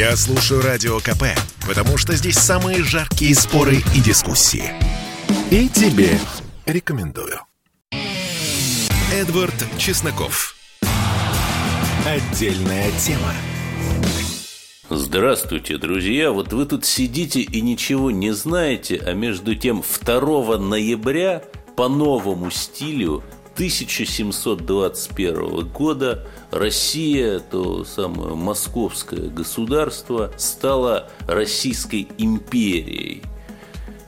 Я слушаю Радио КП, потому что здесь самые жаркие споры и дискуссии. И тебе рекомендую. Эдвард Чесноков. Отдельная тема. Здравствуйте, друзья! Вот вы тут сидите и ничего не знаете, а между тем 2 ноября по новому стилю 1721 года Россия, то самое московское государство, стало Российской империей.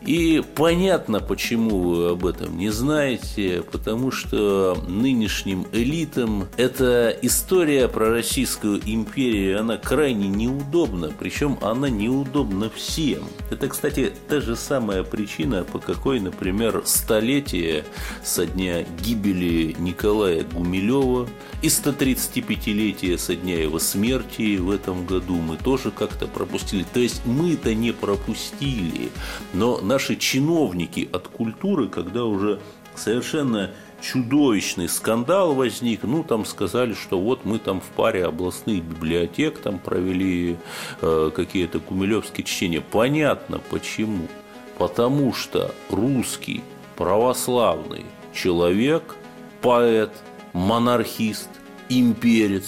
И понятно, почему вы об этом не знаете, потому что нынешним элитам эта история про Российскую империю, она крайне неудобна, причем она неудобна всем. Это, кстати, та же самая причина, по какой, например, столетие со дня гибели Николая Гумилева и 135-летие со дня его смерти в этом году мы тоже как-то пропустили. То есть мы-то не пропустили, но наши чиновники от культуры, когда уже совершенно чудовищный скандал возник. Ну, там сказали, что вот мы там в паре областных библиотек там провели э, какие-то кумилевские чтения. Понятно почему. Потому что русский православный человек, поэт, монархист, имперец,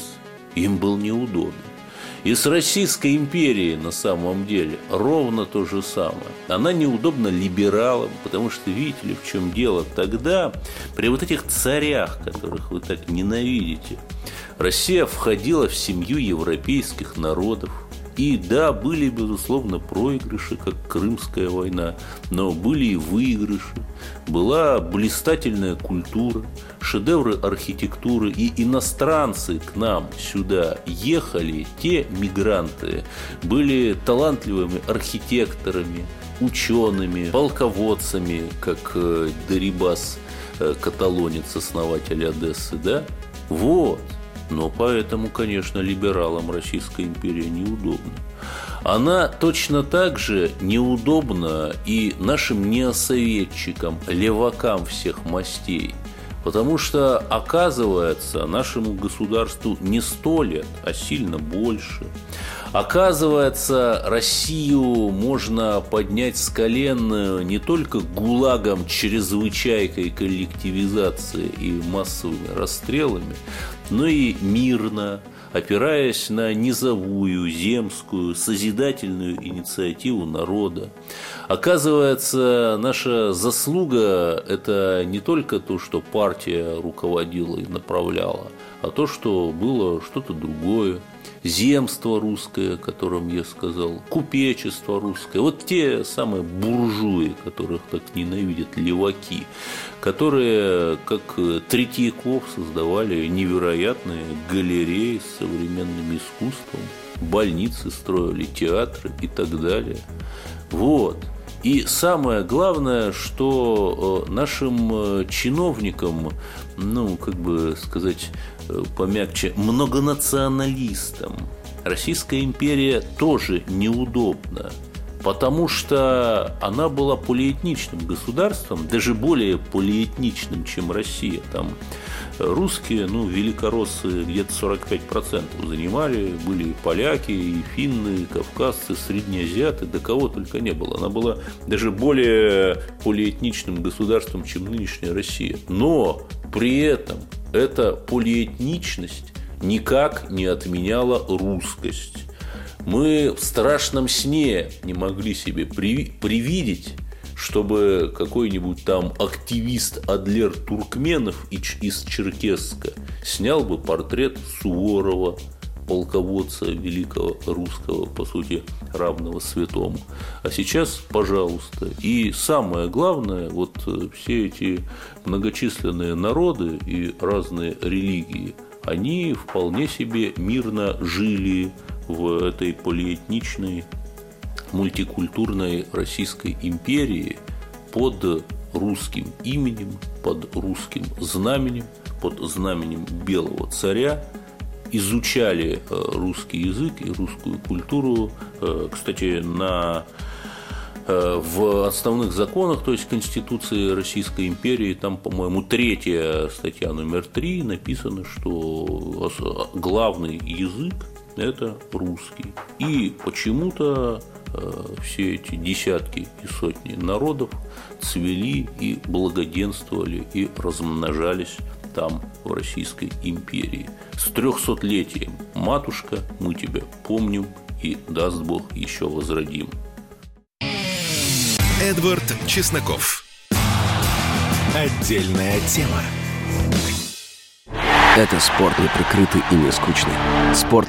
им был неудобно. И с Российской империей на самом деле ровно то же самое. Она неудобна либералам, потому что видите ли, в чем дело тогда, при вот этих царях, которых вы так ненавидите, Россия входила в семью европейских народов, и да, были, безусловно, проигрыши, как Крымская война, но были и выигрыши. Была блистательная культура, шедевры архитектуры, и иностранцы к нам сюда ехали, те мигранты, были талантливыми архитекторами, учеными, полководцами, как э, Дерибас, э, каталонец, основатель Одессы, да? Вот. Но поэтому, конечно, либералам Российская империя неудобна. Она точно так же неудобна и нашим неосоветчикам, левакам всех мастей. Потому что, оказывается, нашему государству не сто лет, а сильно больше. Оказывается, Россию можно поднять с колен не только гулагом, чрезвычайкой коллективизации и массовыми расстрелами, но и мирно, опираясь на низовую, земскую, созидательную инициативу народа. Оказывается, наша заслуга – это не только то, что партия руководила и направляла, а то, что было что-то другое – земство русское, о котором я сказал, купечество русское, вот те самые буржуи, которых так ненавидят леваки, которые, как Третьяков, создавали невероятные галереи с современным искусством, больницы строили, театры и так далее. Вот. И самое главное, что э, нашим э, чиновникам, ну, как бы сказать э, помягче, многонационалистам. Российская империя тоже неудобна потому что она была полиэтничным государством, даже более полиэтничным, чем Россия. Там русские, ну, великороссы где-то 45% занимали, были и поляки, и финны, и кавказцы, среднеазиаты, да кого только не было. Она была даже более полиэтничным государством, чем нынешняя Россия. Но при этом эта полиэтничность никак не отменяла русскость мы в страшном сне не могли себе привидеть, чтобы какой-нибудь там активист Адлер Туркменов из Черкесска снял бы портрет Суворова, полководца великого русского, по сути, равного святому. А сейчас, пожалуйста. И самое главное, вот э, все эти многочисленные народы и разные религии, они вполне себе мирно жили в этой полиэтничной мультикультурной Российской империи под русским именем, под русским знаменем, под знаменем белого царя, изучали э, русский язык и русскую культуру. Э, кстати, на э, в основных законах, то есть Конституции Российской империи, там, по-моему, третья статья номер три написано, что главный язык это русский. И почему-то э, все эти десятки и сотни народов цвели и благоденствовали и размножались там, в Российской империи. С трехсотлетием, матушка, мы тебя помним и, даст Бог, еще возродим. Эдвард Чесноков. Отдельная тема. Это спорт неприкрытый и не скучный. Спорт,